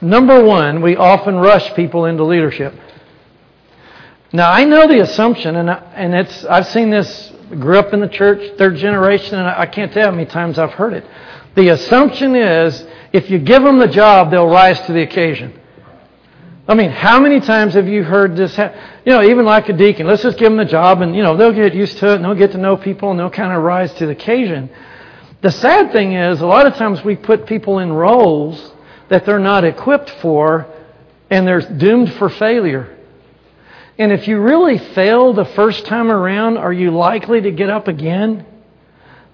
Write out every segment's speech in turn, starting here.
Number one, we often rush people into leadership. Now, I know the assumption, and, I, and it's, I've seen this, grew up in the church, third generation, and I can't tell how many times I've heard it. The assumption is if you give them the job, they'll rise to the occasion. I mean, how many times have you heard this? Ha- you know, even like a deacon, let's just give them the job and, you know, they'll get used to it and they'll get to know people and they'll kind of rise to the occasion. The sad thing is, a lot of times we put people in roles that they're not equipped for and they're doomed for failure. And if you really fail the first time around, are you likely to get up again?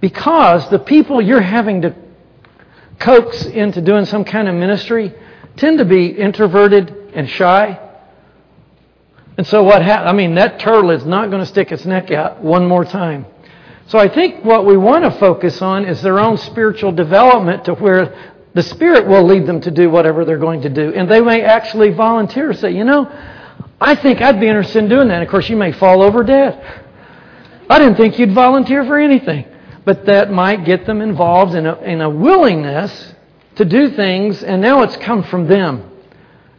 Because the people you're having to coax into doing some kind of ministry tend to be introverted and shy. And so what happened? I mean, that turtle is not going to stick its neck out one more time. So I think what we want to focus on is their own spiritual development to where the Spirit will lead them to do whatever they're going to do. And they may actually volunteer, say, you know, I think I'd be interested in doing that. And of course, you may fall over dead. I didn't think you'd volunteer for anything. But that might get them involved in a, in a willingness to do things, and now it's come from them.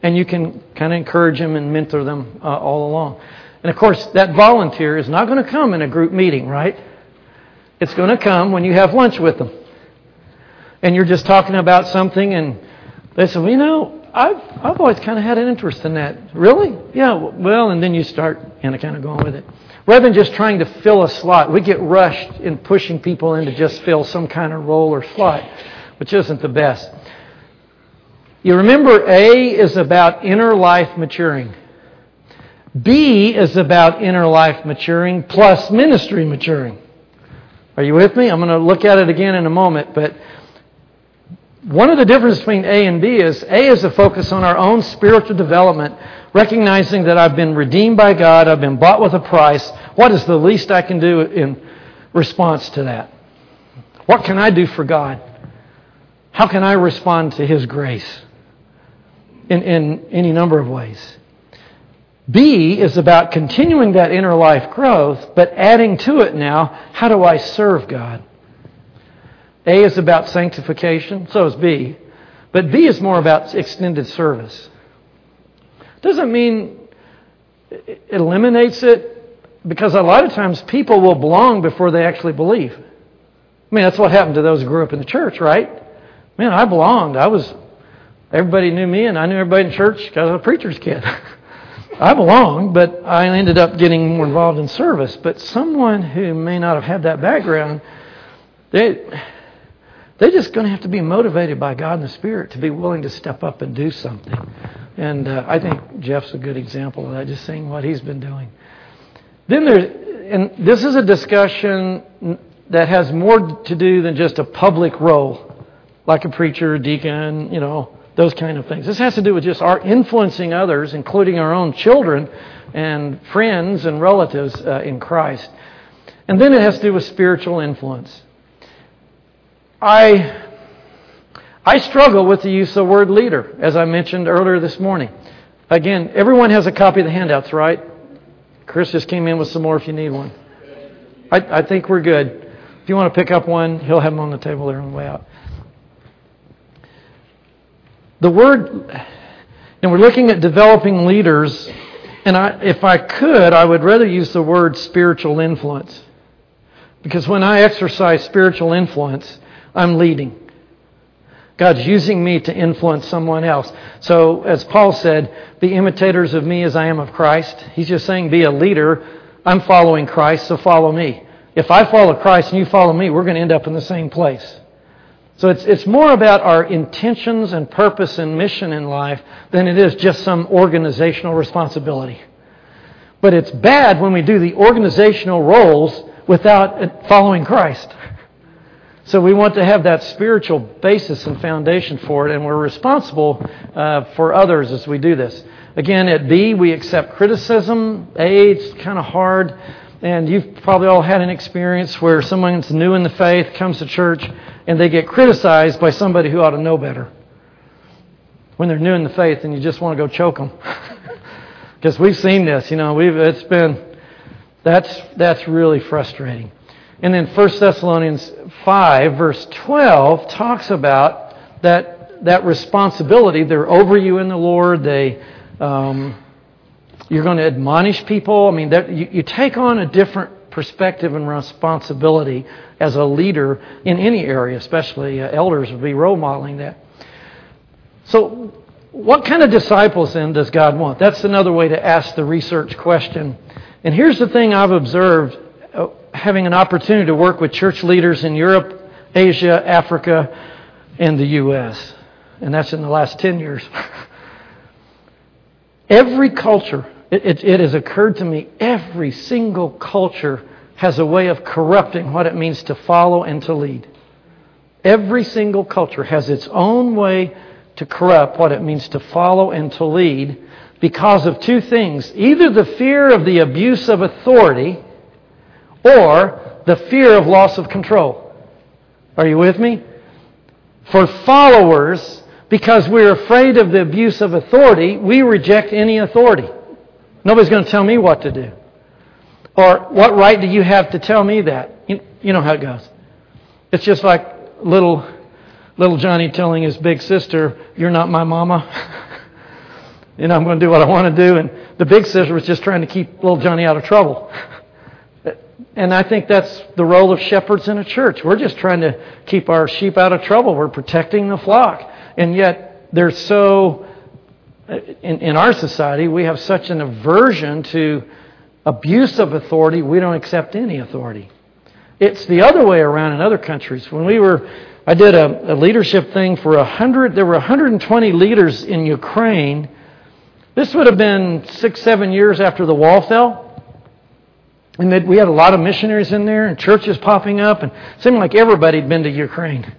And you can kind of encourage them and mentor them uh, all along. And of course, that volunteer is not going to come in a group meeting, right? It's going to come when you have lunch with them. And you're just talking about something, and they say, well, you know, I've, I've always kind of had an interest in that. Really? Yeah, well, and then you start kind of kind of going with it. Rather than just trying to fill a slot, we get rushed in pushing people in to just fill some kind of role or slot, which isn't the best. You remember A is about inner life maturing. B is about inner life maturing plus ministry maturing. Are you with me? I'm going to look at it again in a moment, but one of the differences between A and B is A is a focus on our own spiritual development, recognizing that I've been redeemed by God, I've been bought with a price. What is the least I can do in response to that? What can I do for God? How can I respond to His grace? In, in any number of ways. B is about continuing that inner life growth, but adding to it now, how do I serve God? A is about sanctification, so is B. But B is more about extended service. Doesn't mean it eliminates it, because a lot of times people will belong before they actually believe. I mean, that's what happened to those who grew up in the church, right? Man, I belonged. I was, everybody knew me, and I knew everybody in church because I was a preacher's kid. I belonged, but I ended up getting more involved in service. But someone who may not have had that background, they they're just going to have to be motivated by God and the Spirit to be willing to step up and do something. And uh, I think Jeff's a good example of that, just seeing what he's been doing. Then there, and this is a discussion that has more to do than just a public role, like a preacher, deacon, you know, those kind of things. This has to do with just our influencing others, including our own children and friends and relatives uh, in Christ. And then it has to do with spiritual influence. I, I struggle with the use of the word leader, as I mentioned earlier this morning. Again, everyone has a copy of the handouts, right? Chris just came in with some more if you need one. I, I think we're good. If you want to pick up one, he'll have them on the table there on the way out. The word, and we're looking at developing leaders, and I, if I could, I would rather use the word spiritual influence. Because when I exercise spiritual influence, I'm leading. God's using me to influence someone else. So, as Paul said, be imitators of me as I am of Christ. He's just saying, be a leader. I'm following Christ, so follow me. If I follow Christ and you follow me, we're going to end up in the same place. So it's, it's more about our intentions and purpose and mission in life than it is just some organizational responsibility. But it's bad when we do the organizational roles without following Christ. So we want to have that spiritual basis and foundation for it, and we're responsible uh, for others as we do this. Again, at B, we accept criticism. A, it's kind of hard. And you've probably all had an experience where someone that's new in the faith comes to church and they get criticized by somebody who ought to know better. When they're new in the faith and you just want to go choke them. Because we've seen this, you know, we've, it's been, that's, that's really frustrating. And then 1 Thessalonians 5, verse 12, talks about that that responsibility. They're over you in the Lord. They, um, you're going to admonish people. I mean, you, you take on a different perspective and responsibility as a leader in any area, especially uh, elders would be role modeling that. So, what kind of disciples then does God want? That's another way to ask the research question. And here's the thing I've observed uh, having an opportunity to work with church leaders in Europe, Asia, Africa, and the U.S. And that's in the last 10 years. every culture, it, it, it has occurred to me, every single culture has a way of corrupting what it means to follow and to lead. Every single culture has its own way to corrupt what it means to follow and to lead because of two things either the fear of the abuse of authority or the fear of loss of control. Are you with me? For followers, because we're afraid of the abuse of authority, we reject any authority. Nobody's going to tell me what to do. Or what right do you have to tell me that? You, you know how it goes. It's just like little little Johnny telling his big sister, "You're not my mama." and I'm going to do what I want to do. And the big sister was just trying to keep little Johnny out of trouble. and I think that's the role of shepherds in a church. We're just trying to keep our sheep out of trouble. We're protecting the flock. And yet, they're so, Uh, in, in our society, we have such an aversion to abuse of authority, we don't accept any authority. It's the other way around in other countries. When we were, I did a, a leadership thing for a hundred, there were 120 leaders in Ukraine. This would have been six, seven years after the wall fell. And we had a lot of missionaries in there and churches popping up, and it seemed like everybody had been to Ukraine.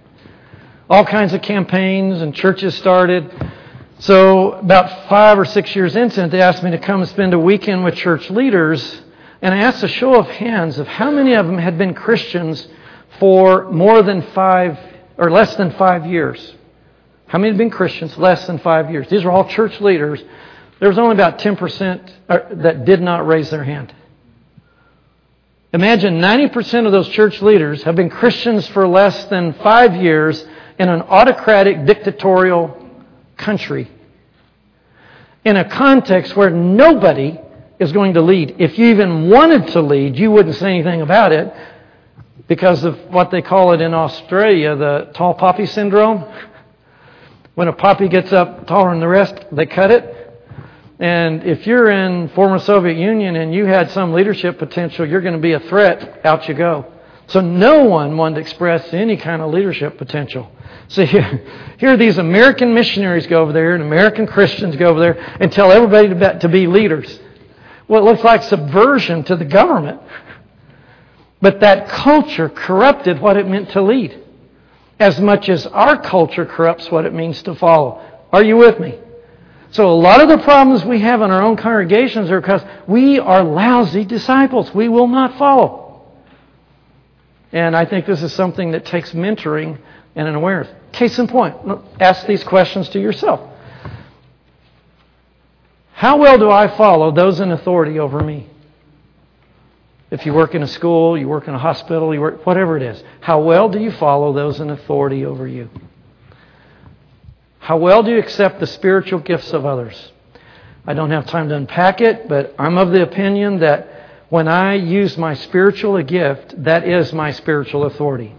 All kinds of campaigns and churches started. So, about five or six years into it, they asked me to come and spend a weekend with church leaders. And I asked a show of hands of how many of them had been Christians for more than five or less than five years. How many had been Christians less than five years? These were all church leaders. There was only about 10% uh, that did not raise their hand. Imagine 90% of those church leaders have been Christians for less than five years in an autocratic, dictatorial country in a context where nobody is going to lead. If you even wanted to lead, you wouldn't say anything about it because of what they call it in Australia, the tall poppy syndrome. When a poppy gets up taller than the rest, they cut it. And if you're in former Soviet Union and you had some leadership potential, you're going to be a threat. Out you go. So no one wanted to express any kind of leadership potential. So here, here these American missionaries go over there and American Christians go over there and tell everybody to, to be leaders. Well, it looks like subversion to the government. But that culture corrupted what it meant to lead as much as our culture corrupts what it means to follow. Are you with me? So a lot of the problems we have in our own congregations are because we are lousy disciples. We will not follow. And I think this is something that takes mentoring and an awareness. Case in point, ask these questions to yourself. How well do I follow those in authority over me? If you work in a school, you work in a hospital, you work whatever it is, how well do you follow those in authority over you? How well do you accept the spiritual gifts of others? I don't have time to unpack it, but I'm of the opinion that when I use my spiritual gift, that is my spiritual authority.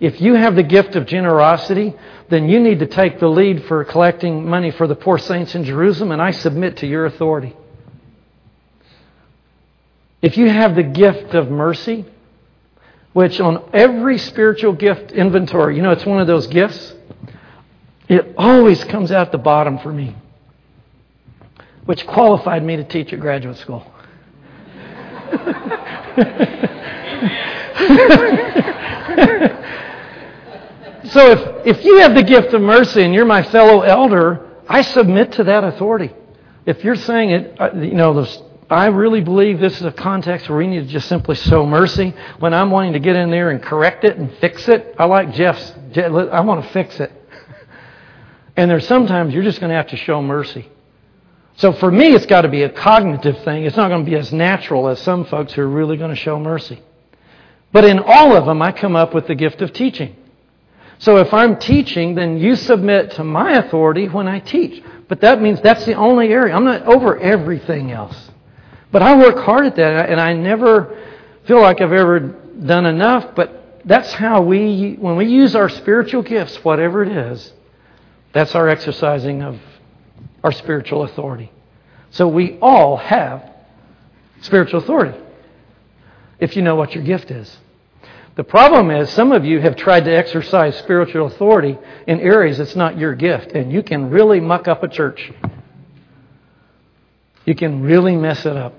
If you have the gift of generosity, then you need to take the lead for collecting money for the poor saints in Jerusalem, and I submit to your authority. If you have the gift of mercy, which on every spiritual gift inventory, you know, it's one of those gifts, it always comes out the bottom for me, which qualified me to teach at graduate school. So if, if you have the gift of mercy and you're my fellow elder, I submit to that authority. If you're saying it, uh, you know, I really believe this is a context where we need to just simply show mercy. When I'm wanting to get in there and correct it and fix it, I like Jeff's. I want to fix it. And there's sometimes you're just going to have to show mercy. So for me, it's got to be a cognitive thing. It's not going to be as natural as some folks who are really going to show mercy. But in all of them, I come up with the gift of teaching. So if I'm teaching, then you submit to my authority when I teach. But that means that's the only area. I'm not over everything else. But I work hard at that, and I never feel like I've ever done enough. But that's how we, when we use our spiritual gifts, whatever it is, that's our exercising of our spiritual authority. So we all have spiritual authority if you know what your gift is. The problem is, some of you have tried to exercise spiritual authority in areas that's not your gift, and you can really muck up a church. You can really mess it up.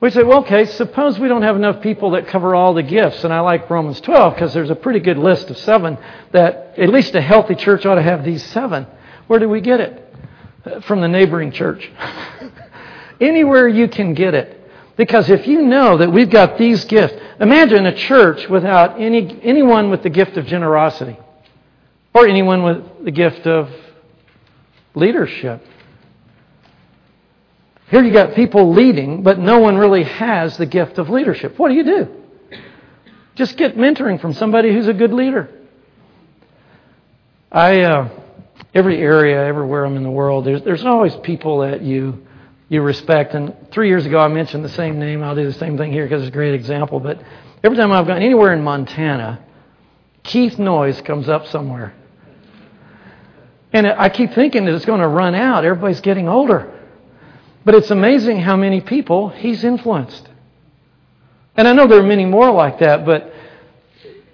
We say, well, okay, suppose we don't have enough people that cover all the gifts. And I like Romans 12 because there's a pretty good list of seven that at least a healthy church ought to have these seven. Where do we get it? From the neighboring church. Anywhere you can get it. Because if you know that we've got these gifts, imagine a church without any, anyone with the gift of generosity or anyone with the gift of leadership. Here you got people leading, but no one really has the gift of leadership. What do you do? Just get mentoring from somebody who's a good leader. I, uh, every area, everywhere I'm in the world, there's, there's always people that you you respect. And three years ago, I mentioned the same name. I'll do the same thing here because it's a great example. But every time I've gone anywhere in Montana, Keith Noyes comes up somewhere. And I keep thinking that it's going to run out. Everybody's getting older. But it's amazing how many people he's influenced. And I know there are many more like that, but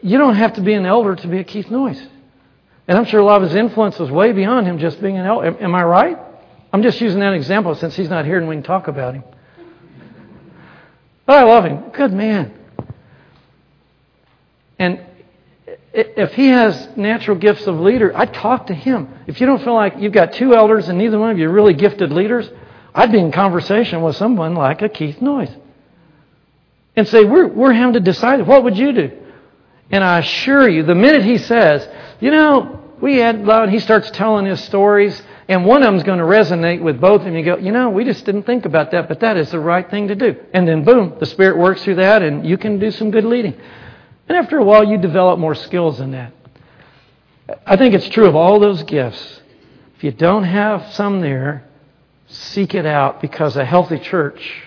you don't have to be an elder to be a Keith Noyes. And I'm sure a lot of his influence was way beyond him just being an elder. Am I right? I'm just using that example since he's not here and we can talk about him. But I love him. Good man. And if he has natural gifts of leader, I'd talk to him. If you don't feel like you've got two elders and neither one of you are really gifted leaders, I'd be in conversation with someone like a Keith Noyes. And say, we're, we're having to decide, what would you do? And I assure you, the minute he says, you know, we had, and he starts telling his stories, and one of them is going to resonate with both of them. You go, you know, we just didn't think about that, but that is the right thing to do. And then, boom, the Spirit works through that, and you can do some good leading. And after a while, you develop more skills in that. I think it's true of all those gifts. If you don't have some there, seek it out because a healthy church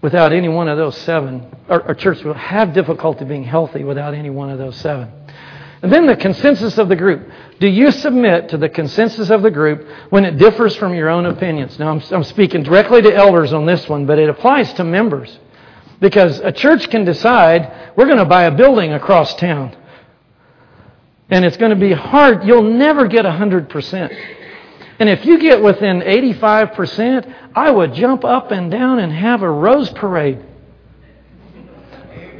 without any one of those seven, or, or church will have difficulty being healthy without any one of those seven. And then the consensus of the group. Do you submit to the consensus of the group when it differs from your own opinions? Now, I'm, I'm, speaking directly to elders on this one, but it applies to members. Because a church can decide, we're going to buy a building across town. And it's going to be hard. You'll never get 100%. And if you get within 85%, I would jump up and down and have a rose parade.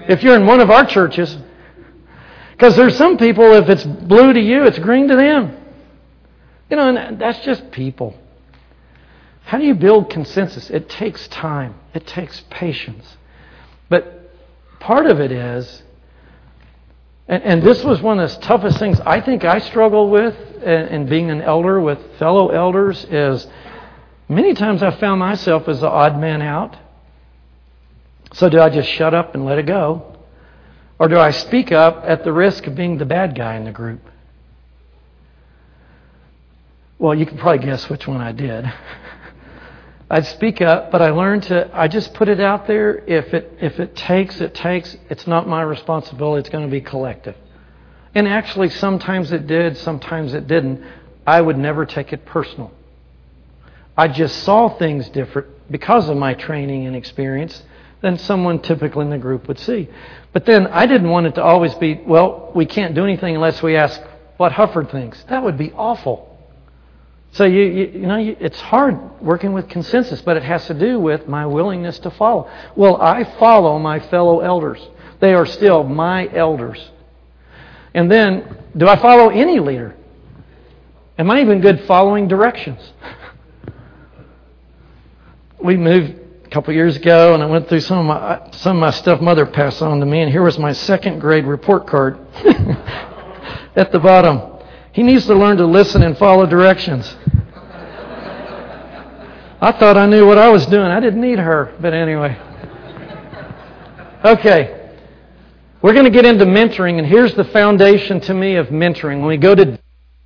If you're in one of our churches, because there's some people, if it's blue to you, it's green to them. You know, and that's just people. How do you build consensus? It takes time, it takes patience. But part of it is, and, and this was one of the toughest things I think I struggle with in, in being an elder with fellow elders, is many times I found myself as the odd man out. So do I just shut up and let it go? Or do I speak up at the risk of being the bad guy in the group? Well, you can probably guess which one I did. I'd speak up, but I learned to, I just put it out there. If it, if it takes, it takes. It's not my responsibility. It's going to be collective. And actually, sometimes it did, sometimes it didn't. I would never take it personal. I just saw things different because of my training and experience than someone typically in the group would see. But then I didn't want it to always be, well, we can't do anything unless we ask what Huffard thinks. That would be awful. So you, you, you know, you, it's hard working with consensus, but it has to do with my willingness to follow. Well, I follow my fellow elders. They are still my elders. And then, do I follow any leader? Am I even good following directions? we moved a couple years ago, and I went through some of my some of my stuff Mother passed on to me, and here was my second grade report card at the bottom. He needs to learn to listen and follow directions. I thought I knew what I was doing. I didn't need her, but anyway. Okay. We're going to get into mentoring, and here's the foundation to me of mentoring. When we go to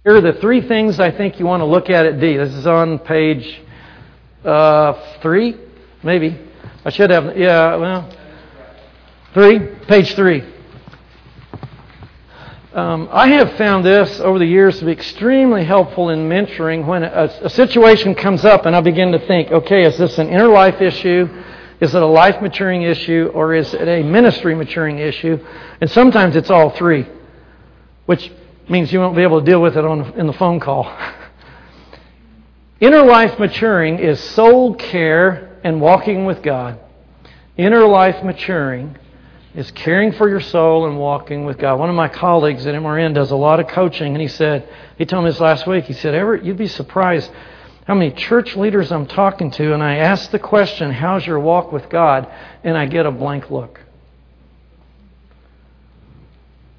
here are the three things I think you want to look at at D. This is on page uh, three, maybe. I should have, yeah, well, three, page three. Um, I have found this over the years to be extremely helpful in mentoring when a, a situation comes up and I begin to think, okay, is this an inner life issue? Is it a life maturing issue? Or is it a ministry maturing issue? And sometimes it's all three, which means you won't be able to deal with it on, in the phone call. Inner life maturing is soul care and walking with God. Inner life maturing is caring for your soul and walking with God. One of my colleagues at MRN does a lot of coaching, and he said, he told me this last week. He said, Evertt, you'd be surprised how many church leaders I'm talking to, and I ask the question, How's your walk with God? and I get a blank look.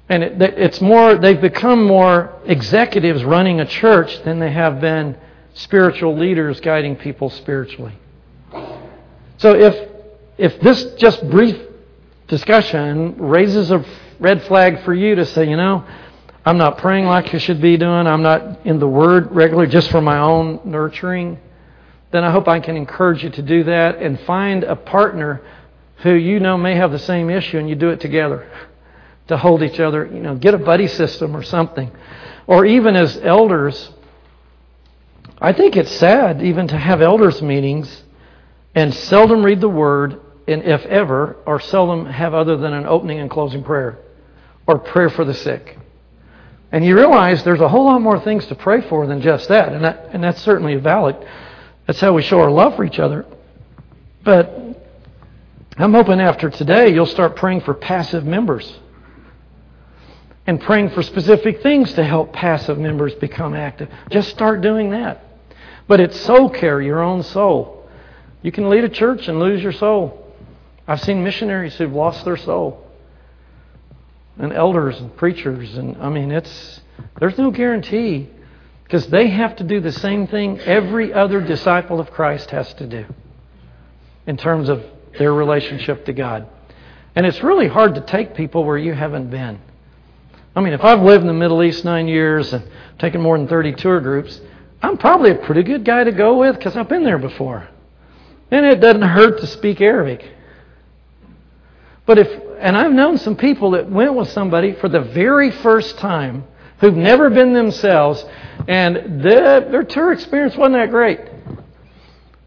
And it, it's more, they've become more executives running a church than they have been spiritual leaders guiding people spiritually. So if, if this just brief discussion raises a red flag for you to say, you know, I'm not praying like I should be doing, I'm not in the Word regularly just for my own nurturing, then I hope I can encourage you to do that and find a partner who you know may have the same issue and you do it together to hold each other. You know, get a buddy system or something. Or even as elders, I think it's sad even to have elders meetings and seldom read the word, and if ever, or seldom have other than an opening and closing prayer or prayer for the sick. And you realize there's a whole lot more things to pray for than just that, and that and that's certainly valid. That's how we show our love for each other. But I'm hoping after today you'll start praying for passive members and praying for specific things to help passive members become active. Just start doing that. But it's soul care, your own soul. You can lead a church and lose your soul. I've seen missionaries who've lost their soul. And elders and preachers and I mean it's there's no guarantee because they have to do the same thing every other disciple of Christ has to do in terms of their relationship to God. And it's really hard to take people where you haven't been. I mean, if I've lived in the Middle East nine years and taken more than 30 tour groups, I'm probably a pretty good guy to go with because I've been there before. And it doesn't hurt to speak Arabic. But if, and I've known some people that went with somebody for the very first time who've never been themselves, and their, their tour experience wasn't that great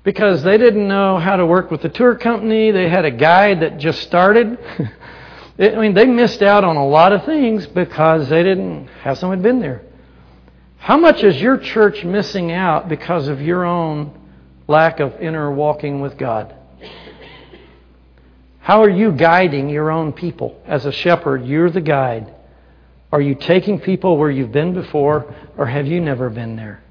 because they didn't know how to work with the tour company. They had a guide that just started. I mean, they missed out on a lot of things because they didn't have someone been there. How much is your church missing out because of your own lack of inner walking with God? How are you guiding your own people? As a shepherd, you're the guide. Are you taking people where you've been before, or have you never been there?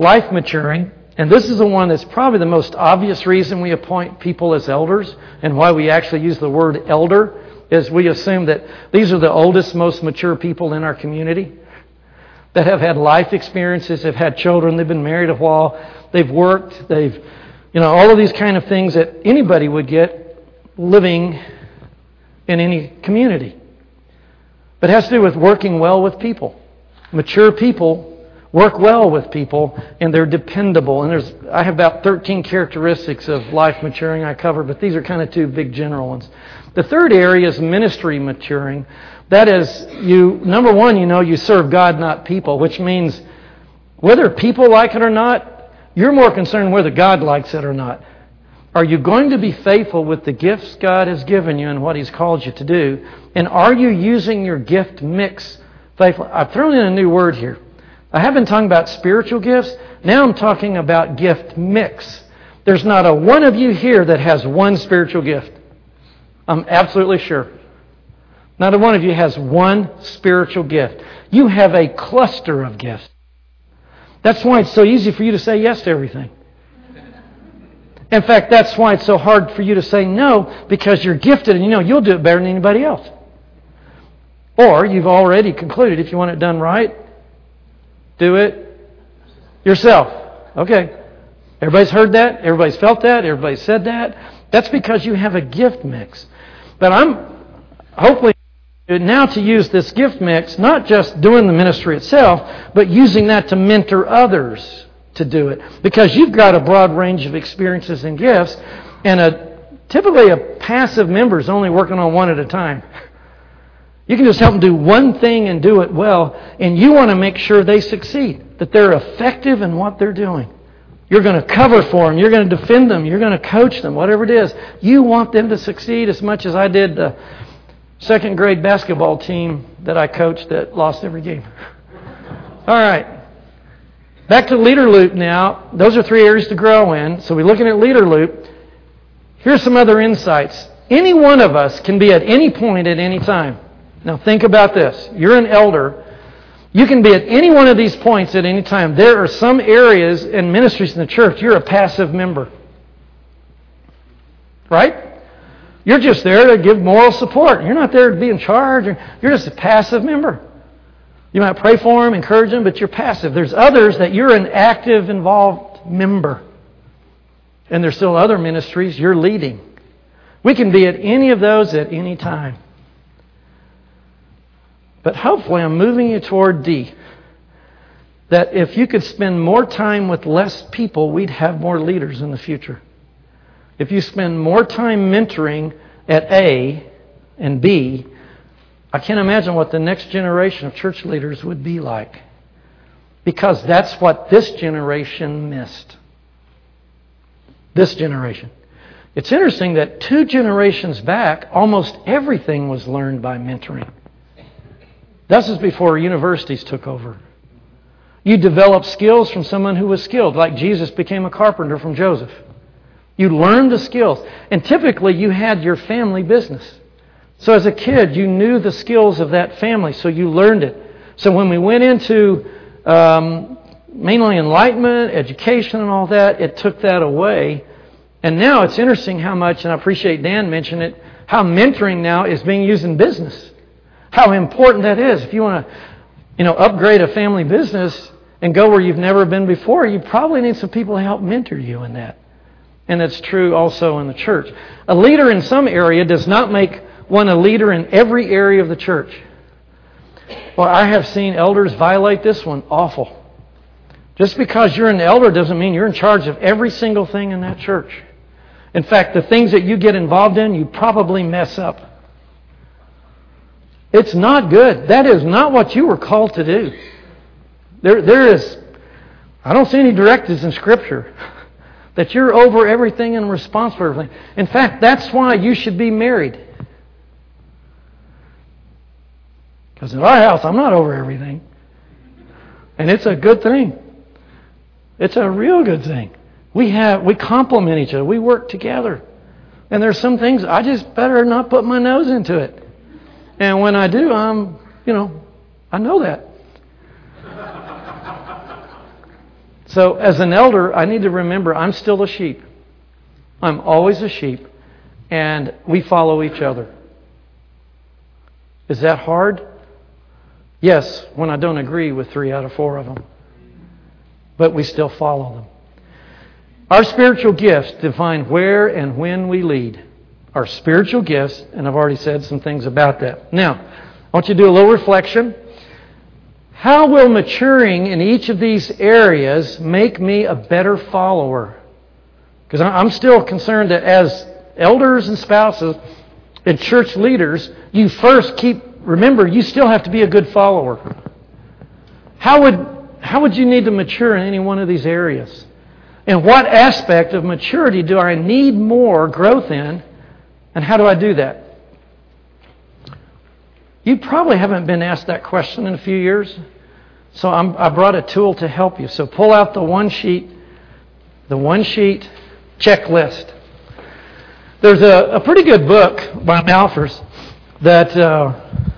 Life maturing, and this is the one that's probably the most obvious reason we appoint people as elders and why we actually use the word elder is we assume that these are the oldest, most mature people in our community that have had life experiences, have had children, they've been married a while, they've worked, they've, you know, all of these kind of things that anybody would get living in any community. But it has to do with working well with people. Mature people work well with people and they're dependable. And there's I have about 13 characteristics of life maturing I cover, but these are kind of two big general ones. The third area is ministry maturing. That is, you, number one, you know you serve God, not people, which means whether people like it or not, you're more concerned whether God likes it or not. Are you going to be faithful with the gifts God has given you and what He's called you to do? And are you using your gift mix faithfully? I've thrown in a new word here. I have been talking about spiritual gifts. Now I'm talking about gift mix. There's not a one of you here that has one spiritual gift. I'm absolutely sure. Not a one of you has one spiritual gift. You have a cluster of gifts. That's why it's so easy for you to say yes to everything. In fact, that's why it's so hard for you to say no because you're gifted and you know you'll do it better than anybody else. Or you've already concluded if you want it done right, do it yourself. Okay. Everybody's heard that? Everybody's felt that? Everybody's said that? That's because you have a gift mix. But I'm hopefully now to use this gift mix, not just doing the ministry itself, but using that to mentor others to do it. Because you've got a broad range of experiences and gifts, and a typically a passive member is only working on one at a time. You can just help them do one thing and do it well, and you want to make sure they succeed, that they're effective in what they're doing. You're going to cover for them. You're going to defend them. You're going to coach them, whatever it is. You want them to succeed as much as I did the second grade basketball team that I coached that lost every game. All right. Back to leader loop now. Those are three areas to grow in. So we're looking at leader loop. Here's some other insights. Any one of us can be at any point at any time. Now think about this. You're an elder. You can be at any one of these points at any time. There are some areas and ministries in the church you're a passive member. Right? You're just there to give moral support. You're not there to be in charge. You're just a passive member. You might pray for them, encourage them, but you're passive. There's others that you're an active, involved member. And there's still other ministries you're leading. We can be at any of those at any time. But hopefully, I'm moving you toward D. That if you could spend more time with less people, we'd have more leaders in the future. If you spend more time mentoring at A and B, I can't imagine what the next generation of church leaders would be like. Because that's what this generation missed. This generation. It's interesting that two generations back, almost everything was learned by mentoring. This is before universities took over. You developed skills from someone who was skilled, like Jesus became a carpenter from Joseph. You learned the skills. And typically, you had your family business. So as a kid, you knew the skills of that family, so you learned it. So when we went into um, mainly enlightenment, education, and all that, it took that away. And now it's interesting how much, and I appreciate Dan mentioned it, how mentoring now is being used in business how important that is. If you want to, you know, upgrade a family business and go where you've never been before, you probably need some people to help mentor you in that. And it's true also in the church. A leader in some area does not make one a leader in every area of the church. Well, I have seen elders violate this one awful. Just because you're an elder doesn't mean you're in charge of every single thing in that church. In fact, the things that you get involved in, you probably mess up. It's not good. That is not what you were called to do. There, there is, I don't see any directives in Scripture that you're over everything and responsible for everything. In fact, that's why you should be married. Because in our house, I'm not over everything. And it's a good thing. It's a real good thing. We have we complement each other. We work together. And there's some things I just better not put my nose into it. And when I do, I'm, you know, I know that. so as an elder, I need to remember I'm still a sheep. I'm always a sheep. And we follow each other. Is that hard? Yes, when I don't agree with three out of four of them. But we still follow them. Our spiritual gifts define where and when we lead our spiritual gifts, and I've already said some things about that. Now, I want you to do a little reflection. How will maturing in each of these areas make me a better follower? Because I'm still concerned that as elders and spouses and church leaders, you first keep, remember, you still have to be a good follower. How would, how would you need to mature in any one of these areas? And what aspect of maturity do I need more growth in? And how do I do that? You probably haven't been asked that question in a few years. So I'm, i brought a tool to help you. So pull out the one sheet, the one sheet checklist. There's a, a pretty good book by Malthus that uh,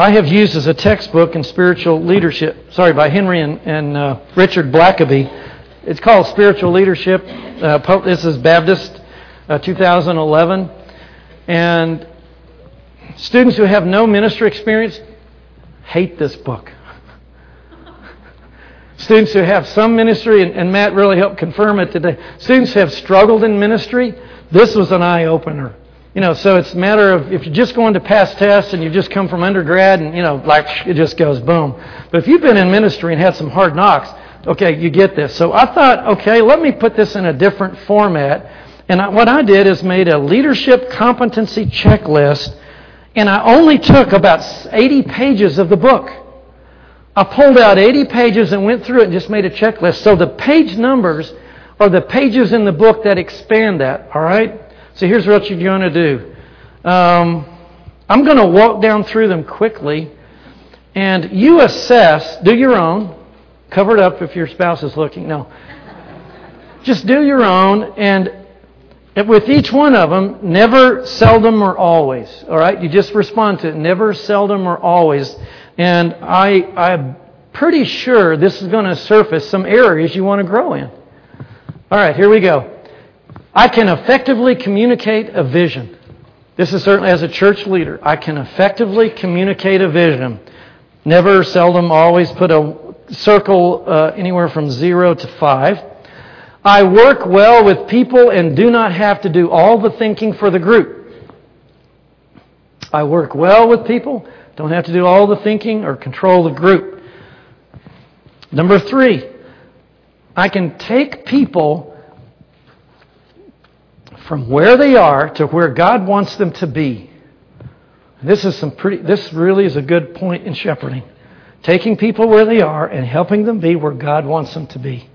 I have used as a textbook in spiritual leadership. Sorry, by Henry and, and uh, Richard Blackaby. It's called Spiritual Leadership. Uh, this is Baptist uh, 2011. And students who have no ministry experience hate this book. students who have some ministry, and, and Matt really helped confirm it today. Students who have struggled in ministry, this was an eye opener. You know, so it's a matter of if you're just going to pass tests and you've just come from undergrad and, you know, like it just goes boom. But if you've been in ministry and had some hard knocks, okay, you get this. So I thought, okay, let me put this in a different format. And I, what I did is made a leadership competency checklist, and I only took about 80 pages of the book. I pulled out 80 pages and went through it and just made a checklist. So the page numbers are the pages in the book that expand that, all right? So here's what you're going to do. Um, I'm going to walk down through them quickly, and you assess, do your own. Cover it up if your spouse is looking. No. Just do your own, and with each one of them, never, seldom, or always. All right? You just respond to it. Never, seldom, or always. And I, I'm pretty sure this is going to surface some areas you want to grow in. All right, here we go. I can effectively communicate a vision. This is certainly as a church leader. I can effectively communicate a vision. Never, seldom, always put a circle uh, anywhere from zero to five. I work well with people and do not have to do all the thinking for the group. I work well with people, don't have to do all the thinking or control the group. Number three, I can take people from where they are to where God wants them to be. This is some pretty this really is a good point in shepherding. Taking people where they are and helping them be where God wants them to be.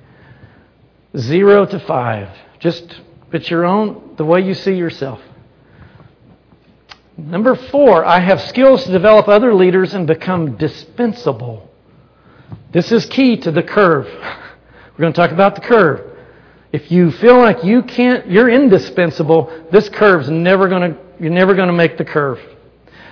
Zero to five. Just it's your own the way you see yourself. Number four, I have skills to develop other leaders and become dispensable. This is key to the curve. We're going to talk about the curve. If you feel like you can't, you're indispensable, this curve's never going to, you're never going to make the curve.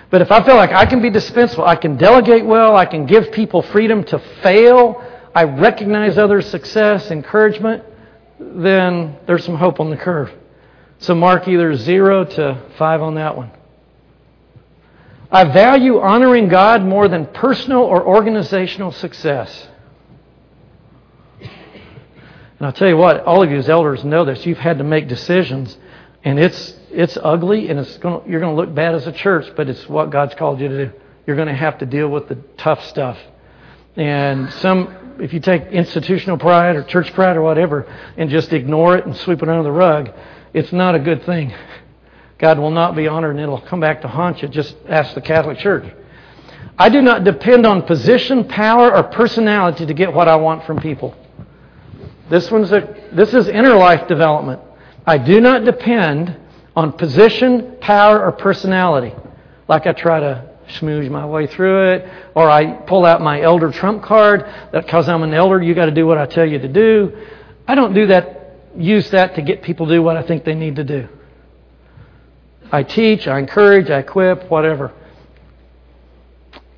But if I feel like I can be dispensable, I can delegate well, I can give people freedom to fail, I recognize others' success, encouragement, then there's some hope on the curve. So mark either zero to five on that one. I value honoring God more than personal or organizational success. And I'll tell you what, all of you as elders know this. You've had to make decisions, and it's it's ugly, and it's going you're going to look bad as a church, but it's what God's called you to do. You're going to have to deal with the tough stuff. And some, if you take institutional pride or church pride or whatever, and just ignore it and sweep it under the rug, it's not a good thing. God will not be honored, and it'll come back to haunt you. Just ask the Catholic Church. I do not depend on position, power, or personality to get what I want from people. This one's a this is inner life development. I do not depend on position, power, or personality. Like I try to smooth my way through it, or I pull out my elder trump card that because I'm an elder, you got to do what I tell you to do. I don't do that. Use that to get people to do what I think they need to do. I teach, I encourage, I equip, whatever.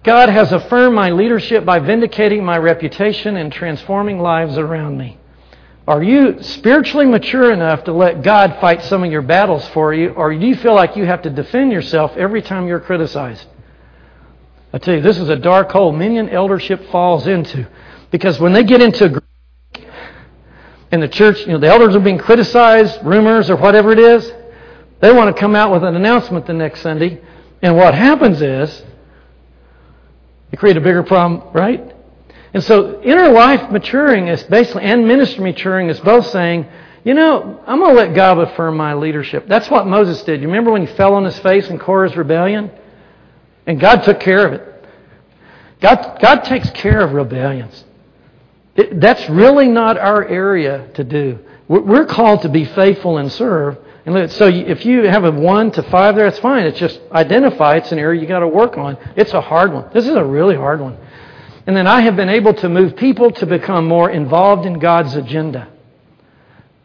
God has affirmed my leadership by vindicating my reputation and transforming lives around me. Are you spiritually mature enough to let God fight some of your battles for you, or do you feel like you have to defend yourself every time you're criticized? I tell you, this is a dark hole minion eldership falls into. Because when they get into in the church, you know, the elders are being criticized, rumors or whatever it is, they want to come out with an announcement the next Sunday. And what happens is, you create a bigger problem, right? And so inner life maturing is basically, and ministry maturing is both saying, you know, I'm going to let God affirm my leadership. That's what Moses did. You remember when he fell on his face in Korah's rebellion? And God took care of it. God, God takes care of rebellions. It, that's really not our area to do. We're, called to be faithful and serve. And so if you have a 1 to 5 there, that's fine. It's just identify it's an area you got to work on. It's a hard one. This is a really hard one. And then I have been able to move people to become more involved in God's agenda.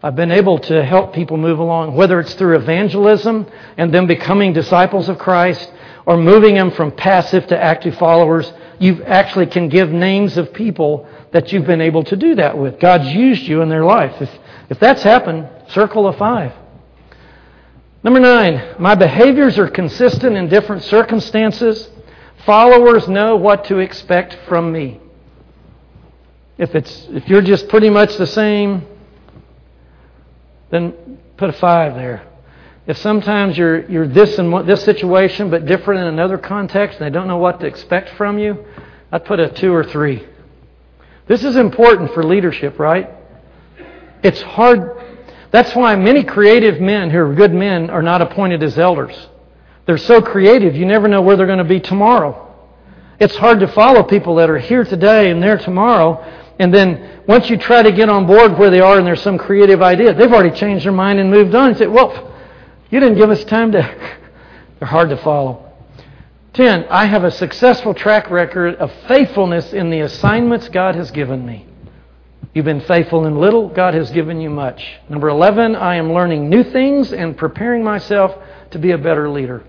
I've been able to help people move along, whether it's through evangelism and them becoming disciples of Christ or moving them from passive to active followers. You actually can give names of people that you've been able to do that with. God's used you in their life. If, if that's happened, circle of five. Number nine, my behaviors are consistent in different circumstances. Followers know what to expect from me. If, it's, if you're just pretty much the same, then put a five there. if sometimes you're, you're this in this situation but different in another context and they don't know what to expect from you, I'd put a two or three. This is important for leadership, right? It's hard. That's why many creative men who are good men are not appointed as elders. They're so creative, you never know where they're going to be tomorrow. It's hard to follow people that are here today and there tomorrow, and then once you try to get on board where they are and there's some creative idea, they've already changed their mind and moved on and say, Well, you didn't give us time to. They're hard to follow. 10. I have a successful track record of faithfulness in the assignments God has given me. You've been faithful in little, God has given you much. Number 11, I am learning new things and preparing myself to be a better leader.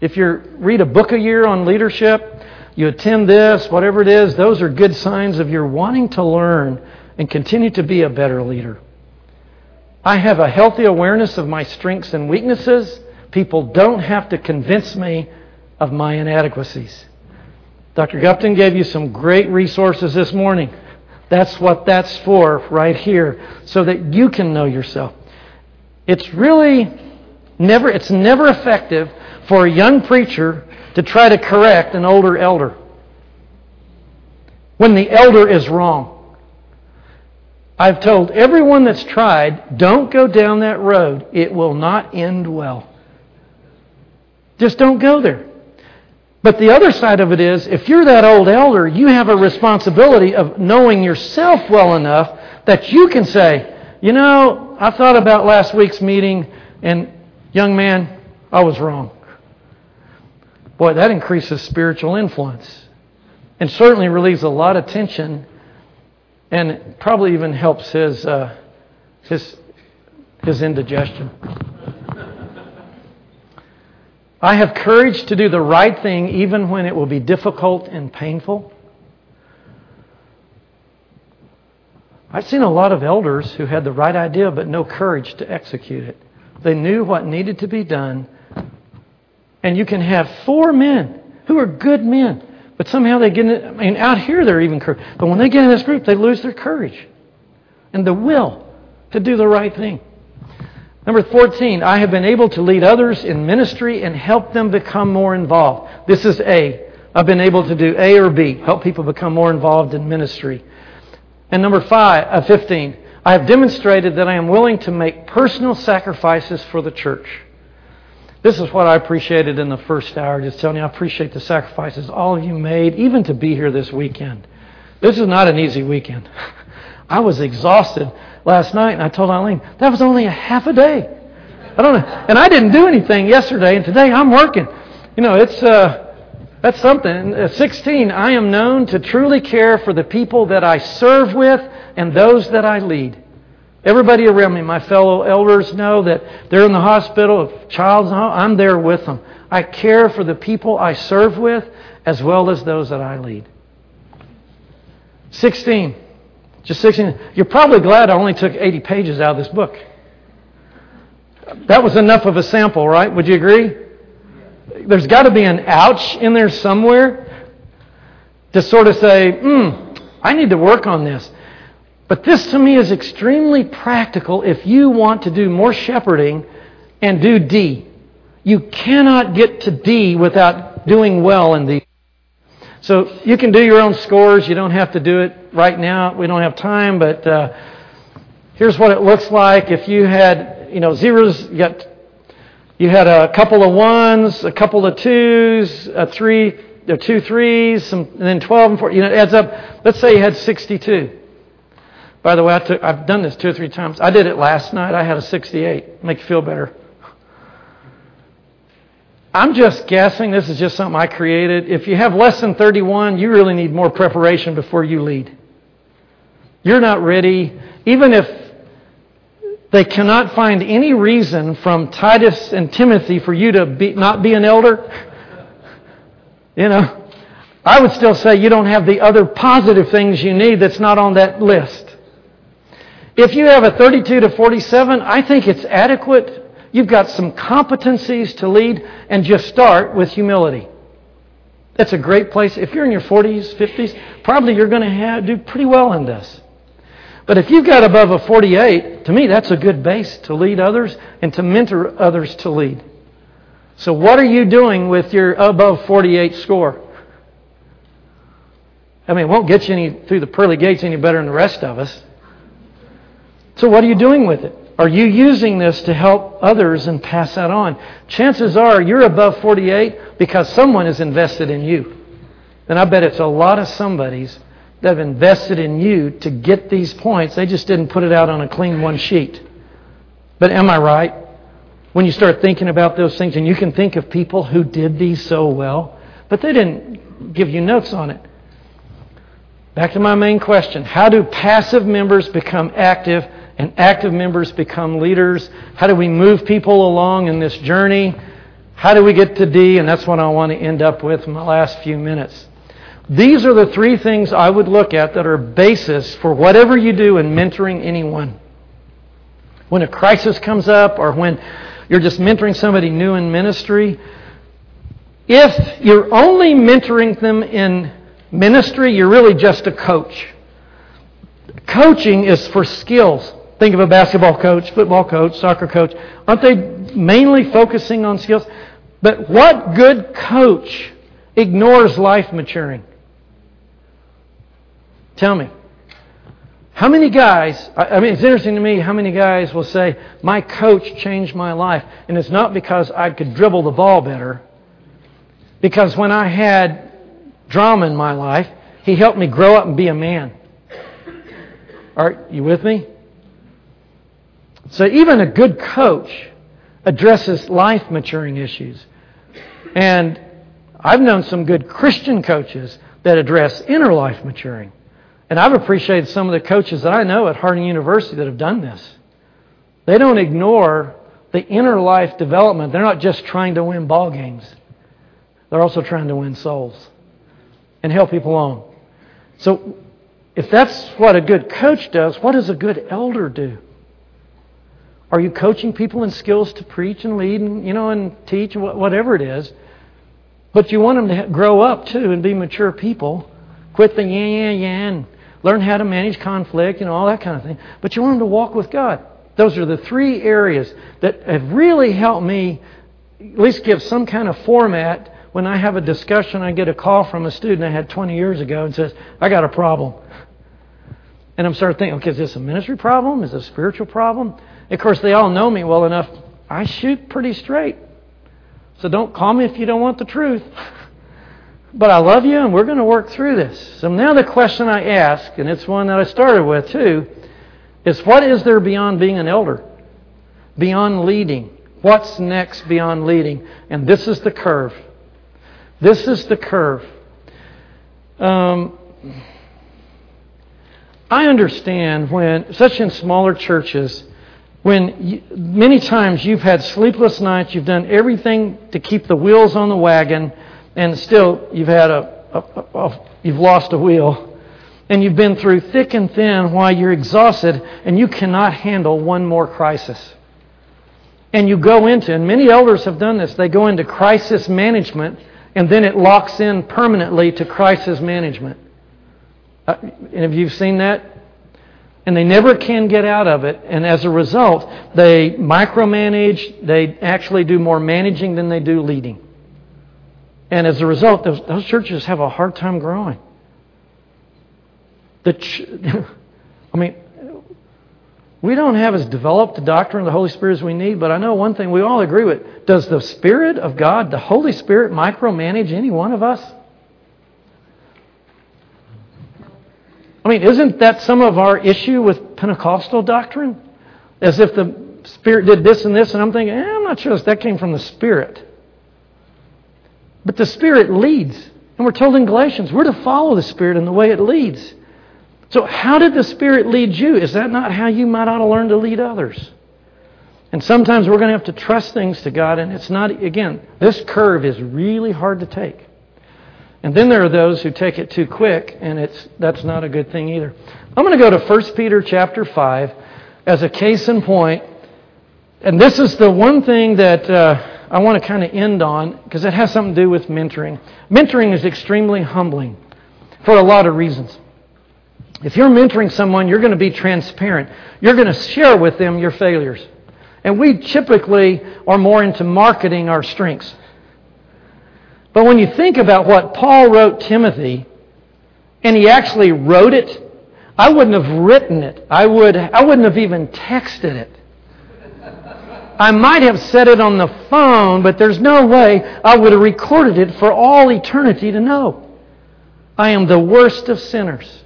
If you read a book a year on leadership, you attend this, whatever it is, those are good signs of your wanting to learn and continue to be a better leader. I have a healthy awareness of my strengths and weaknesses. People don't have to convince me of my inadequacies. Dr. Gupton gave you some great resources this morning. That's what that's for right here, so that you can know yourself. It's really never it's never effective for a young preacher to try to correct an older elder when the elder is wrong. I've told everyone that's tried, don't go down that road. It will not end well. Just don't go there. But the other side of it is, if you're that old elder, you have a responsibility of knowing yourself well enough that you can say, you know, I thought about last week's meeting, and young man, I was wrong. Boy, that increases spiritual influence and certainly relieves a lot of tension and probably even helps his, uh, his, his indigestion. I have courage to do the right thing even when it will be difficult and painful. I've seen a lot of elders who had the right idea but no courage to execute it. They knew what needed to be done. And you can have four men who are good men, but somehow they get in, I mean, out here they're even courage. But when they get in this group, they lose their courage and the will to do the right thing. Number 14, I have been able to lead others in ministry and help them become more involved. This is A. I've been able to do A or B, help people become more involved in ministry. And number five, uh, 15, I have demonstrated that I am willing to make personal sacrifices for the church. This is what I appreciated in the first hour, just telling you I appreciate the sacrifices all of you made, even to be here this weekend. This is not an easy weekend. I was exhausted last night, and I told Eileen, that was only a half a day. I don't know. And I didn't do anything yesterday, and today I'm working. You know, it's uh, that's something. At 16, I am known to truly care for the people that I serve with and those that I lead. Everybody around me, my fellow elders, know that they're in the hospital. If child's I'm there with them. I care for the people I serve with as well as those that I lead. 16. Just 16. You're probably glad I only took 80 pages out of this book. That was enough of a sample, right? Would you agree? There's got to be an ouch in there somewhere to sort of say, hmm, I need to work on this. But this to me is extremely practical if you want to do more shepherding and do D. You cannot get to D without doing well in D. So you can do your own scores. You don't have to do it right now. We don't have time, but uh, here's what it looks like. If you had, you know, zeros, you got, you had a couple of ones, a couple of twos, a three, a two threes, some, and then 12 and 4. You know, it adds up. Let's say you had 62. By the way, I took, I've done this two or three times. I did it last night. I had a 68. Make you feel better. I'm just guessing. This is just something I created. If you have less than 31, you really need more preparation before you lead. You're not ready. Even if they cannot find any reason from Titus and Timothy for you to be, not be an elder, you know, I would still say you don't have the other positive things you need that's not on that list. If you have a 32 to 47, I think it's adequate You've got some competencies to lead, and just start with humility. That's a great place. If you're in your 40s, 50s, probably you're going to have, do pretty well in this. But if you've got above a 48, to me, that's a good base to lead others and to mentor others to lead. So, what are you doing with your above 48 score? I mean, it won't get you any, through the pearly gates any better than the rest of us. So, what are you doing with it? Are you using this to help others and pass that on? Chances are you're above 48 because someone has invested in you. And I bet it's a lot of somebody's that have invested in you to get these points. They just didn't put it out on a clean one sheet. But am I right? When you start thinking about those things, and you can think of people who did these so well, but they didn't give you notes on it. Back to my main question How do passive members become active and active members become leaders? How do we move people along in this journey? How do we get to D? And that's what I want to end up with in my last few minutes. These are the three things I would look at that are basis for whatever you do in mentoring anyone. When a crisis comes up or when you're just mentoring somebody new in ministry, if you're only mentoring them in ministry, you're really just a coach. Coaching is for skills. Think of a basketball coach, football coach, soccer coach. Aren't they mainly focusing on skills? But what good coach ignores life maturing? Tell me. How many guys, I mean, it's interesting to me how many guys will say, My coach changed my life. And it's not because I could dribble the ball better. Because when I had drama in my life, he helped me grow up and be a man. Are you with me? So even a good coach addresses life maturing issues. And I've known some good Christian coaches that address inner life maturing. And I've appreciated some of the coaches that I know at Harding University that have done this. They don't ignore the inner life development. They're not just trying to win ball games. They're also trying to win souls and help people along. So if that's what a good coach does, what does a good elder do? Are you coaching people in skills to preach and lead and you know and teach whatever it is? But you want them to grow up too and be mature people. Quit the yeah yeah yeah and learn how to manage conflict and all that kind of thing. But you want them to walk with God. Those are the three areas that have really helped me at least give some kind of format when I have a discussion. I get a call from a student I had 20 years ago and says, I got a problem. And I'm starting thinking, okay, is this a ministry problem? Is it a spiritual problem? Of course, they all know me well enough. I shoot pretty straight. So don't call me if you don't want the truth. But I love you and we're going to work through this. So now the question I ask, and it's one that I started with too, is what is there beyond being an elder? Beyond leading? What's next beyond leading? And this is the curve. This is the curve. Um, I understand when, such in smaller churches, when you, many times you've had sleepless nights, you've done everything to keep the wheels on the wagon, and still you've had a, a, a you've lost a wheel, and you've been through thick and thin while you're exhausted, and you cannot handle one more crisis. And you go into, and many elders have done this, they go into crisis management, and then it locks in permanently to crisis management. Uh, have you seen that? And they never can get out of it. And as a result, they micromanage, they actually do more managing than they do leading. And as a result, those, those churches have a hard time growing. The ch- I mean, we don't have as developed a doctrine of the Holy Spirit as we need, but I know one thing we all agree with. Does the Spirit of God, the Holy Spirit, micromanage any one of us? I mean, isn't that some of our issue with Pentecostal doctrine? As if the Spirit did this and this, and I'm thinking, eh, I'm not sure if that came from the Spirit. But the Spirit leads. And we're told in Galatians, we're to follow the Spirit in the way it leads. So, how did the Spirit lead you? Is that not how you might ought to learn to lead others? And sometimes we're going to have to trust things to God, and it's not, again, this curve is really hard to take. And then there are those who take it too quick, and it's, that's not a good thing either. I'm going to go to 1 Peter chapter 5 as a case in point. And this is the one thing that uh, I want to kind of end on because it has something to do with mentoring. Mentoring is extremely humbling for a lot of reasons. If you're mentoring someone, you're going to be transparent. You're going to share with them your failures. And we typically are more into marketing our strengths. But when you think about what Paul wrote Timothy, and he actually wrote it, I wouldn't have written it. I, would, I wouldn't have even texted it. I might have said it on the phone, but there's no way I would have recorded it for all eternity to know. I am the worst of sinners.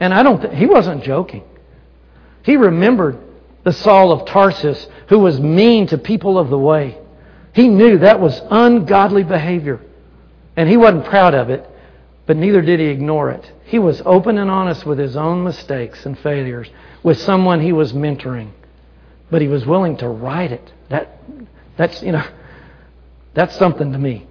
And I don't th- he wasn't joking. He remembered the Saul of Tarsus who was mean to people of the way. He knew that was ungodly behavior. And he wasn't proud of it, but neither did he ignore it. He was open and honest with his own mistakes and failures with someone he was mentoring. But he was willing to write it. That that's you know that's something to me.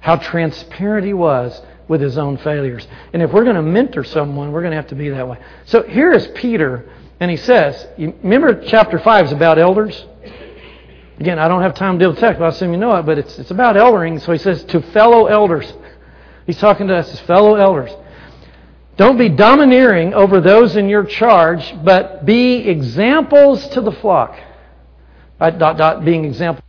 How transparent he was with his own failures. And if we're going to mentor someone, we're going to have to be that way. So here is Peter, and he says, remember chapter 5 is about elders? Again, I don't have time to deal with text, but I assume you know it, but it's, it's about eldering. So he says, to fellow elders. He's talking to us as fellow elders. Don't be domineering over those in your charge, but be examples to the flock. Right, dot, dot, being examples.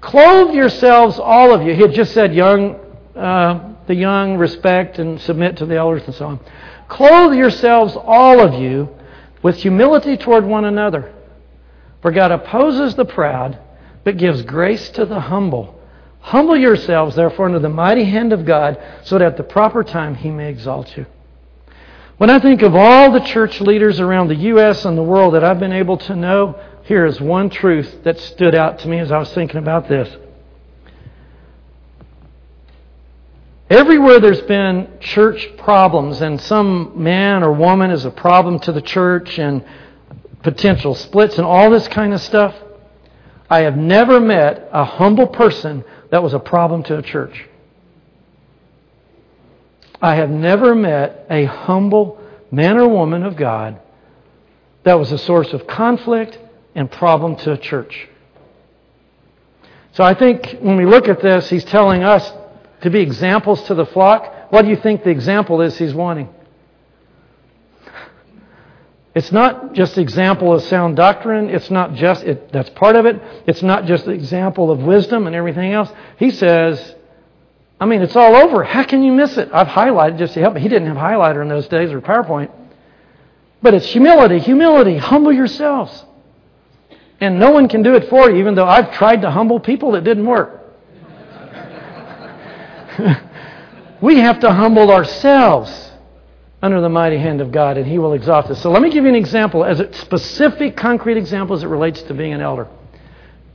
Clothe yourselves, all of you. He had just said young, uh, the young respect and submit to the elders and so on. Clothe yourselves, all of you, with humility toward one another. For God opposes the proud, but gives grace to the humble. Humble yourselves, therefore, under the mighty hand of God, so that at the proper time he may exalt you. When I think of all the church leaders around the U.S. and the world that I've been able to know, here is one truth that stood out to me as I was thinking about this. Everywhere there's been church problems, and some man or woman is a problem to the church, and potential splits and all this kind of stuff, I have never met a humble person that was a problem to a church. I have never met a humble man or woman of God that was a source of conflict and problem to a church. So I think when we look at this, he's telling us to be examples to the flock. What do you think the example is he's wanting? It's not just example of sound doctrine. It's not just, it, that's part of it. It's not just example of wisdom and everything else. He says, I mean, it's all over. How can you miss it? I've highlighted just to help. He didn't have highlighter in those days or PowerPoint. But it's humility, humility. Humble yourselves. And no one can do it for you, even though I've tried to humble people, it didn't work. we have to humble ourselves under the mighty hand of God, and He will exalt us. So let me give you an example, as a specific, concrete example as it relates to being an elder.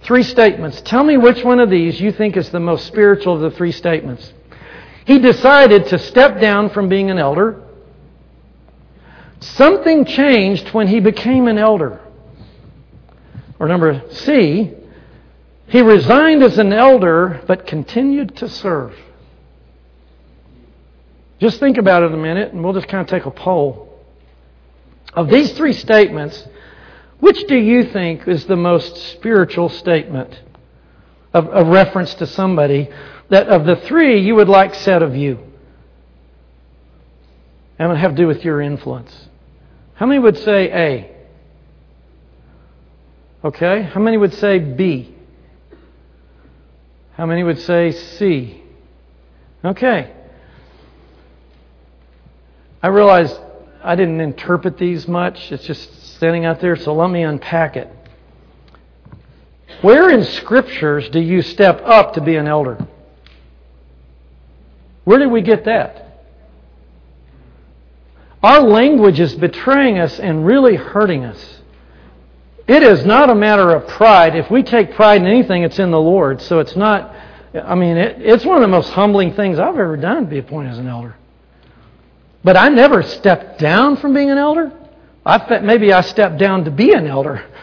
Three statements. Tell me which one of these you think is the most spiritual of the three statements. He decided to step down from being an elder. Something changed when he became an elder. Or number C, he resigned as an elder but continued to serve. Just think about it a minute, and we'll just kind of take a poll. Of these three statements, which do you think is the most spiritual statement of, of reference to somebody that of the three you would like said of you? And it have to do with your influence. How many would say A? Okay. How many would say B? How many would say C? Okay. I realize I didn't interpret these much. It's just standing out there, so let me unpack it. Where in scriptures do you step up to be an elder? Where did we get that? Our language is betraying us and really hurting us. It is not a matter of pride. If we take pride in anything, it's in the Lord. So it's not, I mean, it, it's one of the most humbling things I've ever done to be appointed as an elder. But I never stepped down from being an elder. I maybe I stepped down to be an elder.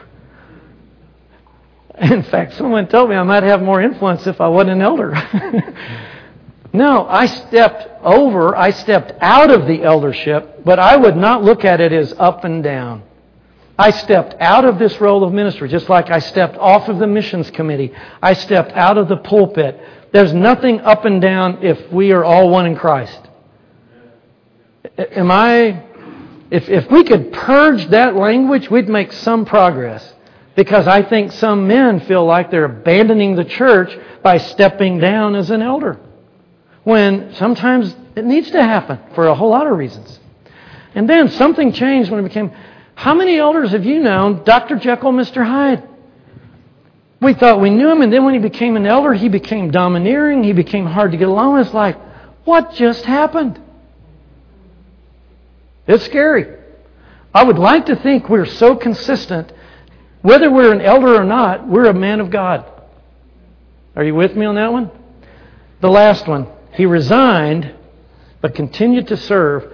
In fact, someone told me I might have more influence if I wasn't an elder. no, I stepped over, I stepped out of the eldership, but I would not look at it as up and down. I stepped out of this role of ministry, just like I stepped off of the missions committee. I stepped out of the pulpit. There's nothing up and down if we are all one in Christ. Am I. If, if we could purge that language, we'd make some progress. Because I think some men feel like they're abandoning the church by stepping down as an elder. When sometimes it needs to happen for a whole lot of reasons. And then something changed when it became how many elders have you known, Dr. Jekyll, Mr. Hyde? We thought we knew him, and then when he became an elder, he became domineering, he became hard to get along with. It's like, what just happened? It's scary. I would like to think we're so consistent, whether we're an elder or not, we're a man of God. Are you with me on that one? The last one. He resigned, but continued to serve.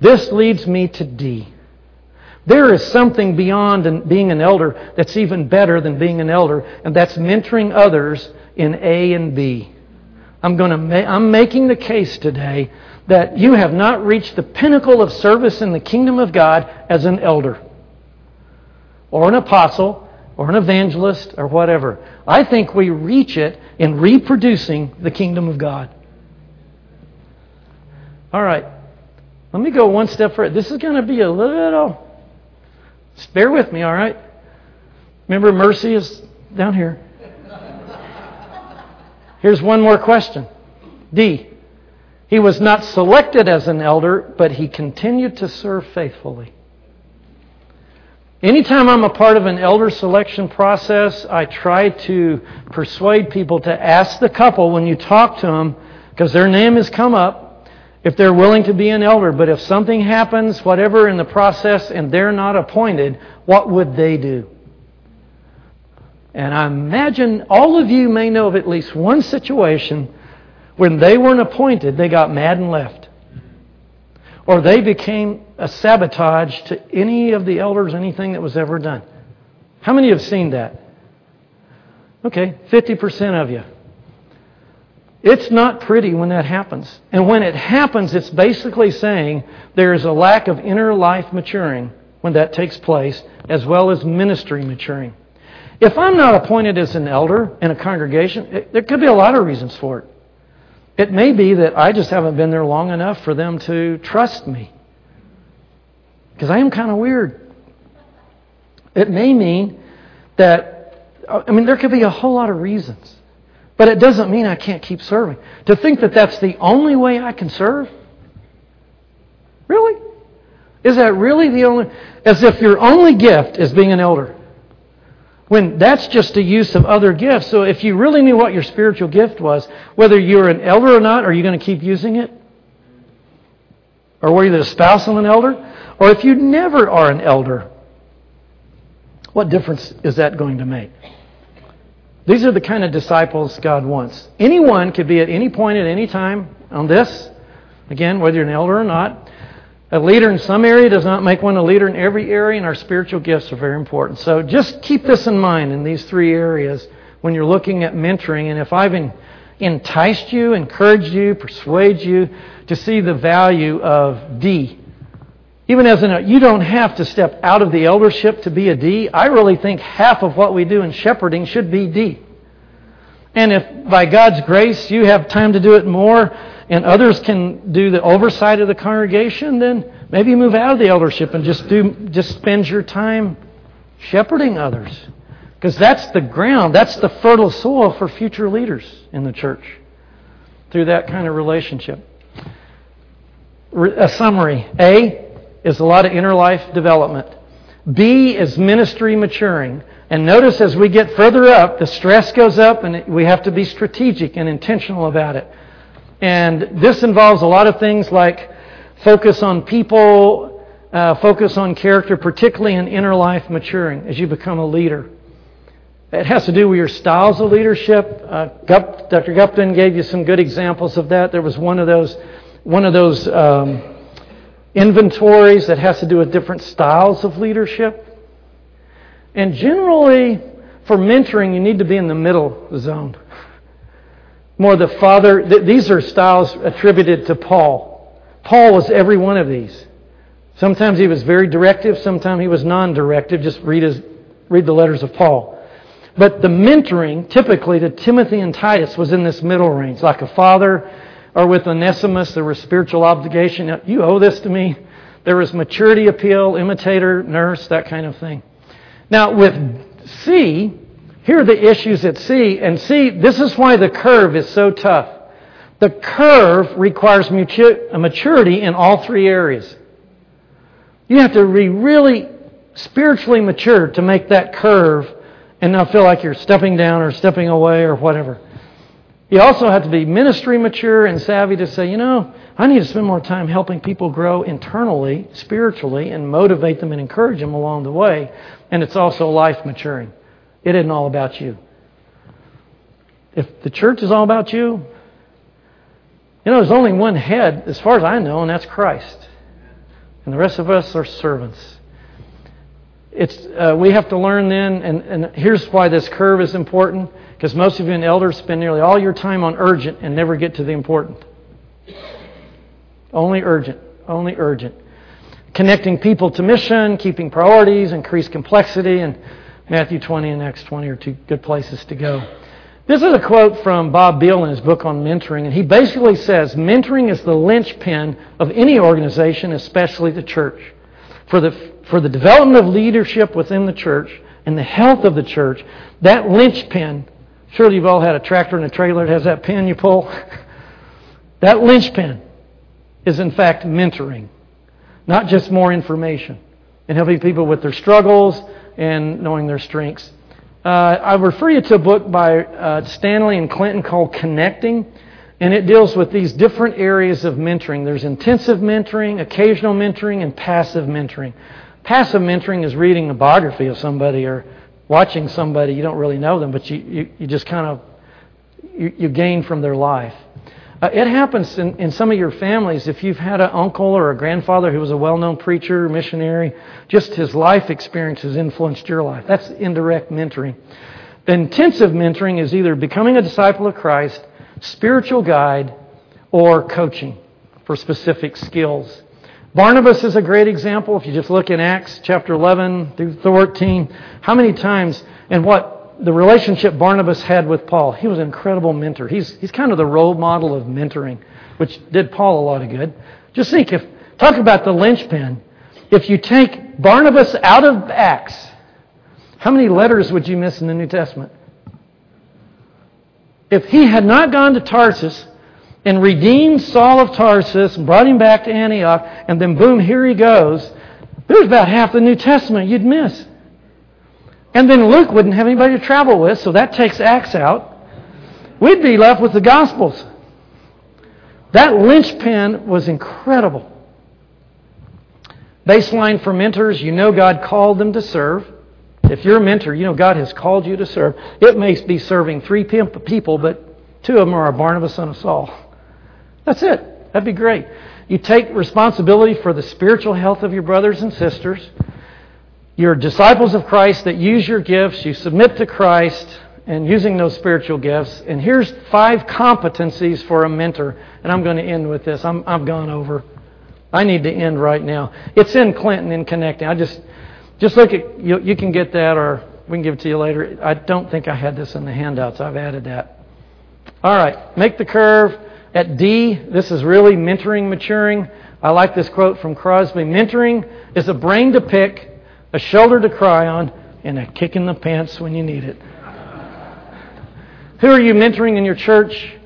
This leads me to D. There is something beyond being an elder that's even better than being an elder, and that's mentoring others in A and B. I'm, going to ma- I'm making the case today that you have not reached the pinnacle of service in the kingdom of God as an elder, or an apostle, or an evangelist, or whatever. I think we reach it in reproducing the kingdom of God. All right. Let me go one step further. This is going to be a little bear with me, all right? Remember, mercy is down here. Here's one more question. D. He was not selected as an elder, but he continued to serve faithfully. Anytime I'm a part of an elder selection process, I try to persuade people to ask the couple when you talk to them, because their name has come up, if they're willing to be an elder. But if something happens, whatever, in the process, and they're not appointed, what would they do? And I imagine all of you may know of at least one situation when they weren't appointed, they got mad and left. Or they became a sabotage to any of the elders, anything that was ever done. How many have seen that? Okay, 50% of you. It's not pretty when that happens. And when it happens, it's basically saying there is a lack of inner life maturing when that takes place, as well as ministry maturing. If I'm not appointed as an elder in a congregation, it, there could be a lot of reasons for it. It may be that I just haven't been there long enough for them to trust me. Because I am kind of weird. It may mean that, I mean, there could be a whole lot of reasons. But it doesn't mean I can't keep serving. To think that that's the only way I can serve? Really? Is that really the only. As if your only gift is being an elder. When that's just a use of other gifts. So if you really knew what your spiritual gift was, whether you're an elder or not, are you going to keep using it? Or were you the spouse of an elder? Or if you never are an elder, what difference is that going to make? These are the kind of disciples God wants. Anyone could be at any point at any time on this. Again, whether you're an elder or not. A leader in some area does not make one a leader in every area, and our spiritual gifts are very important. So just keep this in mind in these three areas when you're looking at mentoring. And if I've enticed you, encouraged you, persuaded you to see the value of D, even as an, you don't have to step out of the eldership to be a D. I really think half of what we do in shepherding should be D. And if by God's grace you have time to do it more and others can do the oversight of the congregation, then maybe move out of the eldership and just do just spend your time shepherding others. Because that's the ground, that's the fertile soil for future leaders in the church through that kind of relationship. A summary. A, is a lot of inner life development. B is ministry maturing. And notice as we get further up, the stress goes up and we have to be strategic and intentional about it. And this involves a lot of things like focus on people, uh, focus on character, particularly in inner life maturing as you become a leader. It has to do with your styles of leadership. Uh, Gup, Dr. Gupton gave you some good examples of that. There was one of those, one of those um, inventories that has to do with different styles of leadership. And generally, for mentoring, you need to be in the middle zone. More the father, th- these are styles attributed to Paul. Paul was every one of these. Sometimes he was very directive, sometimes he was non directive. Just read, his, read the letters of Paul. But the mentoring, typically to Timothy and Titus, was in this middle range, like a father or with Onesimus, there was spiritual obligation. You owe this to me. There was maturity appeal, imitator, nurse, that kind of thing. Now, with C, here are the issues at C. And C, this is why the curve is so tough. The curve requires maturity in all three areas. You have to be really spiritually mature to make that curve and not feel like you're stepping down or stepping away or whatever. You also have to be ministry mature and savvy to say, you know, I need to spend more time helping people grow internally, spiritually, and motivate them and encourage them along the way. And it's also life maturing. It isn't all about you. If the church is all about you, you know, there's only one head, as far as I know, and that's Christ. And the rest of us are servants. It's, uh, we have to learn then, and, and here's why this curve is important, because most of you in elders spend nearly all your time on urgent and never get to the important. Only urgent. Only urgent. Connecting people to mission, keeping priorities, increased complexity, and Matthew 20 and Acts 20 are two good places to go. This is a quote from Bob Biehl in his book on mentoring, and he basically says mentoring is the linchpin of any organization, especially the church. For the, for the development of leadership within the church and the health of the church, that linchpin, surely you've all had a tractor and a trailer that has that pin you pull. that linchpin is in fact mentoring, not just more information and helping people with their struggles and knowing their strengths. Uh, I refer you to a book by uh, Stanley and Clinton called Connecting, and it deals with these different areas of mentoring. There's intensive mentoring, occasional mentoring, and passive mentoring. Passive mentoring is reading a biography of somebody or watching somebody. You don't really know them, but you, you, you just kind of you, you gain from their life. Uh, it happens in, in some of your families if you've had an uncle or a grandfather who was a well known preacher, missionary, just his life experience has influenced your life. That's indirect mentoring. The intensive mentoring is either becoming a disciple of Christ, spiritual guide, or coaching for specific skills. Barnabas is a great example. If you just look in Acts chapter 11 through 13, how many times and what the relationship Barnabas had with Paul, he was an incredible mentor. He's, he's kind of the role model of mentoring, which did Paul a lot of good. Just think, if talk about the linchpin. If you take Barnabas out of Acts, how many letters would you miss in the New Testament? If he had not gone to Tarsus and redeemed Saul of Tarsus and brought him back to Antioch, and then boom, here he goes, there's about half the New Testament you'd miss. And then Luke wouldn't have anybody to travel with, so that takes Acts out. We'd be left with the Gospels. That linchpin was incredible. Baseline for mentors, you know God called them to serve. If you're a mentor, you know God has called you to serve. It may be serving three people, but two of them are a Barnabas and a Saul. That's it. That'd be great. You take responsibility for the spiritual health of your brothers and sisters. You're disciples of Christ that use your gifts, you submit to Christ, and using those spiritual gifts. And here's five competencies for a mentor. And I'm going to end with this. I'm, I've gone over. I need to end right now. It's in Clinton in connecting. I just just look at you. You can get that, or we can give it to you later. I don't think I had this in the handouts. I've added that. All right, make the curve. At D, this is really mentoring, maturing. I like this quote from Crosby. Mentoring is a brain to pick a shoulder to cry on, and a kick in the pants when you need it. Who are you mentoring in your church?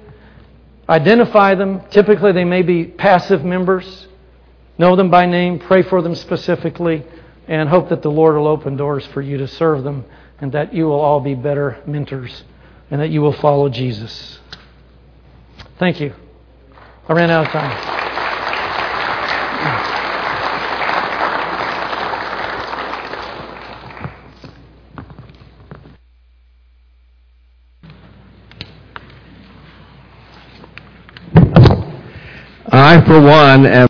Identify them. Typically, they may be passive members. Know them by name, pray for them specifically, and hope that the Lord will open doors for you to serve them and that you will all be better mentors and that you will follow Jesus. Thank you. I ran out of time. I, for one, am